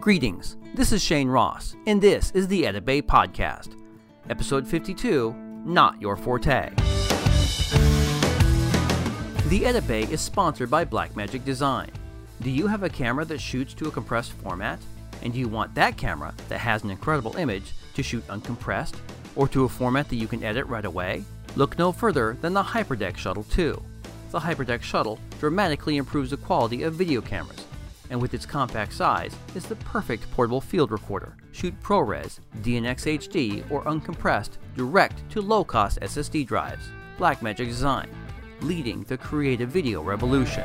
Greetings, this is Shane Ross, and this is the Edit Bay Podcast. Episode 52 Not Your Forte. The Edit Bay is sponsored by Blackmagic Design. Do you have a camera that shoots to a compressed format? And do you want that camera that has an incredible image to shoot uncompressed or to a format that you can edit right away? Look no further than the HyperDeck Shuttle 2. The HyperDeck Shuttle dramatically improves the quality of video cameras and with its compact size, is the perfect portable field recorder. Shoot ProRes, DNX HD, or uncompressed direct to low-cost SSD drives. Blackmagic Design, leading the creative video revolution.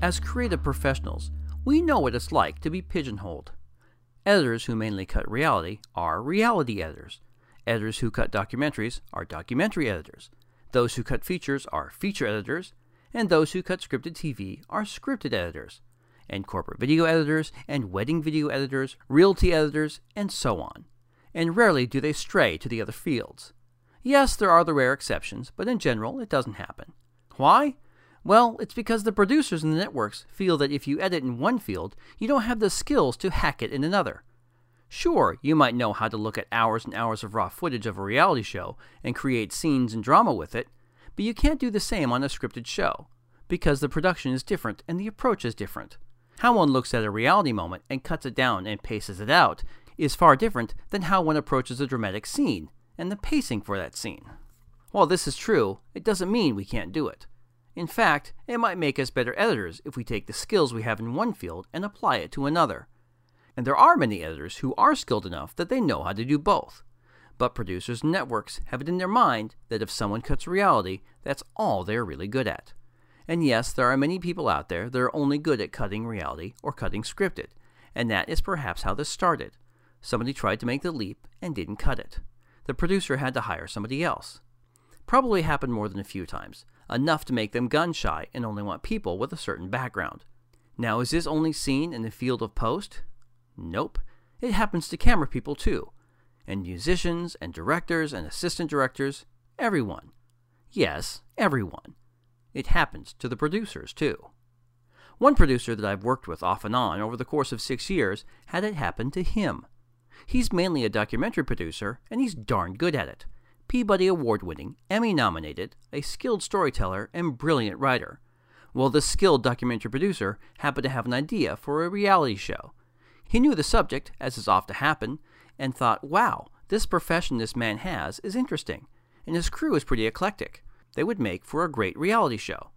As creative professionals, we know what it's like to be pigeonholed. Editors who mainly cut reality are reality editors. Editors who cut documentaries are documentary editors. Those who cut features are feature editors, and those who cut scripted TV are scripted editors, and corporate video editors, and wedding video editors, realty editors, and so on. And rarely do they stray to the other fields. Yes, there are the rare exceptions, but in general, it doesn't happen. Why? Well, it's because the producers and the networks feel that if you edit in one field, you don't have the skills to hack it in another. Sure, you might know how to look at hours and hours of raw footage of a reality show and create scenes and drama with it, but you can't do the same on a scripted show, because the production is different and the approach is different. How one looks at a reality moment and cuts it down and paces it out is far different than how one approaches a dramatic scene and the pacing for that scene. While this is true, it doesn't mean we can't do it. In fact, it might make us better editors if we take the skills we have in one field and apply it to another. And there are many editors who are skilled enough that they know how to do both. But producers and networks have it in their mind that if someone cuts reality, that's all they're really good at. And yes, there are many people out there that are only good at cutting reality or cutting scripted, and that is perhaps how this started. Somebody tried to make the leap and didn't cut it. The producer had to hire somebody else. Probably happened more than a few times, enough to make them gun shy and only want people with a certain background. Now, is this only seen in the field of post? Nope. It happens to camera people too, and musicians and directors and assistant directors, everyone. Yes, everyone. It happens to the producers, too. One producer that I've worked with off and on over the course of six years had it happen to him. He's mainly a documentary producer, and he's darn good at it. Peabody Award winning, Emmy nominated, a skilled storyteller, and brilliant writer. Well, this skilled documentary producer happened to have an idea for a reality show. He knew the subject, as is often happen, and thought, wow, this profession this man has is interesting, and his crew is pretty eclectic. They would make for a great reality show.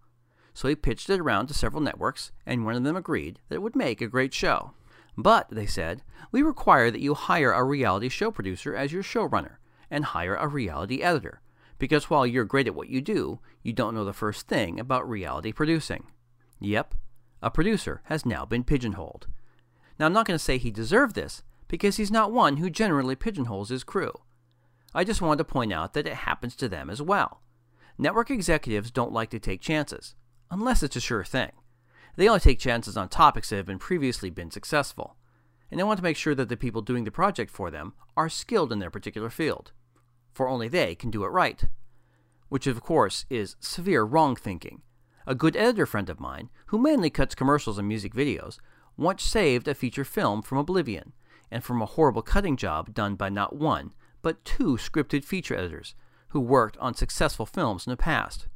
So he pitched it around to several networks, and one of them agreed that it would make a great show. But, they said, we require that you hire a reality show producer as your showrunner, and hire a reality editor, because while you're great at what you do, you don't know the first thing about reality producing. Yep, a producer has now been pigeonholed. Now, I'm not going to say he deserved this, because he's not one who generally pigeonholes his crew. I just wanted to point out that it happens to them as well. Network executives don't like to take chances, unless it's a sure thing. They only take chances on topics that have been previously been successful, and they want to make sure that the people doing the project for them are skilled in their particular field, for only they can do it right. Which, of course, is severe wrong thinking. A good editor friend of mine, who mainly cuts commercials and music videos, once saved a feature film from oblivion and from a horrible cutting job done by not one, but two scripted feature editors who worked on successful films in the past.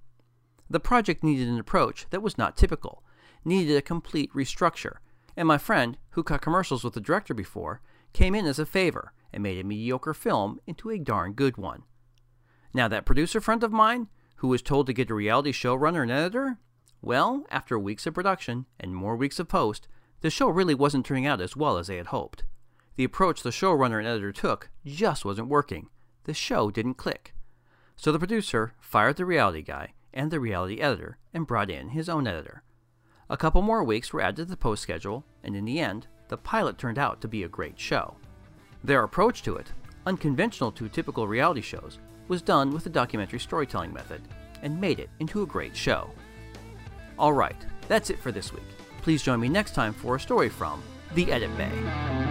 The project needed an approach that was not typical, needed a complete restructure, and my friend, who cut commercials with the director before, came in as a favor and made a mediocre film into a darn good one. Now, that producer friend of mine, who was told to get a reality showrunner and editor, well, after weeks of production and more weeks of post, the show really wasn't turning out as well as they had hoped. The approach the showrunner and editor took just wasn't working. The show didn't click. So the producer fired the reality guy and the reality editor and brought in his own editor. A couple more weeks were added to the post schedule, and in the end, the pilot turned out to be a great show. Their approach to it, unconventional to typical reality shows, was done with the documentary storytelling method and made it into a great show. Alright, that's it for this week. Please join me next time for a story from The Edit Bay.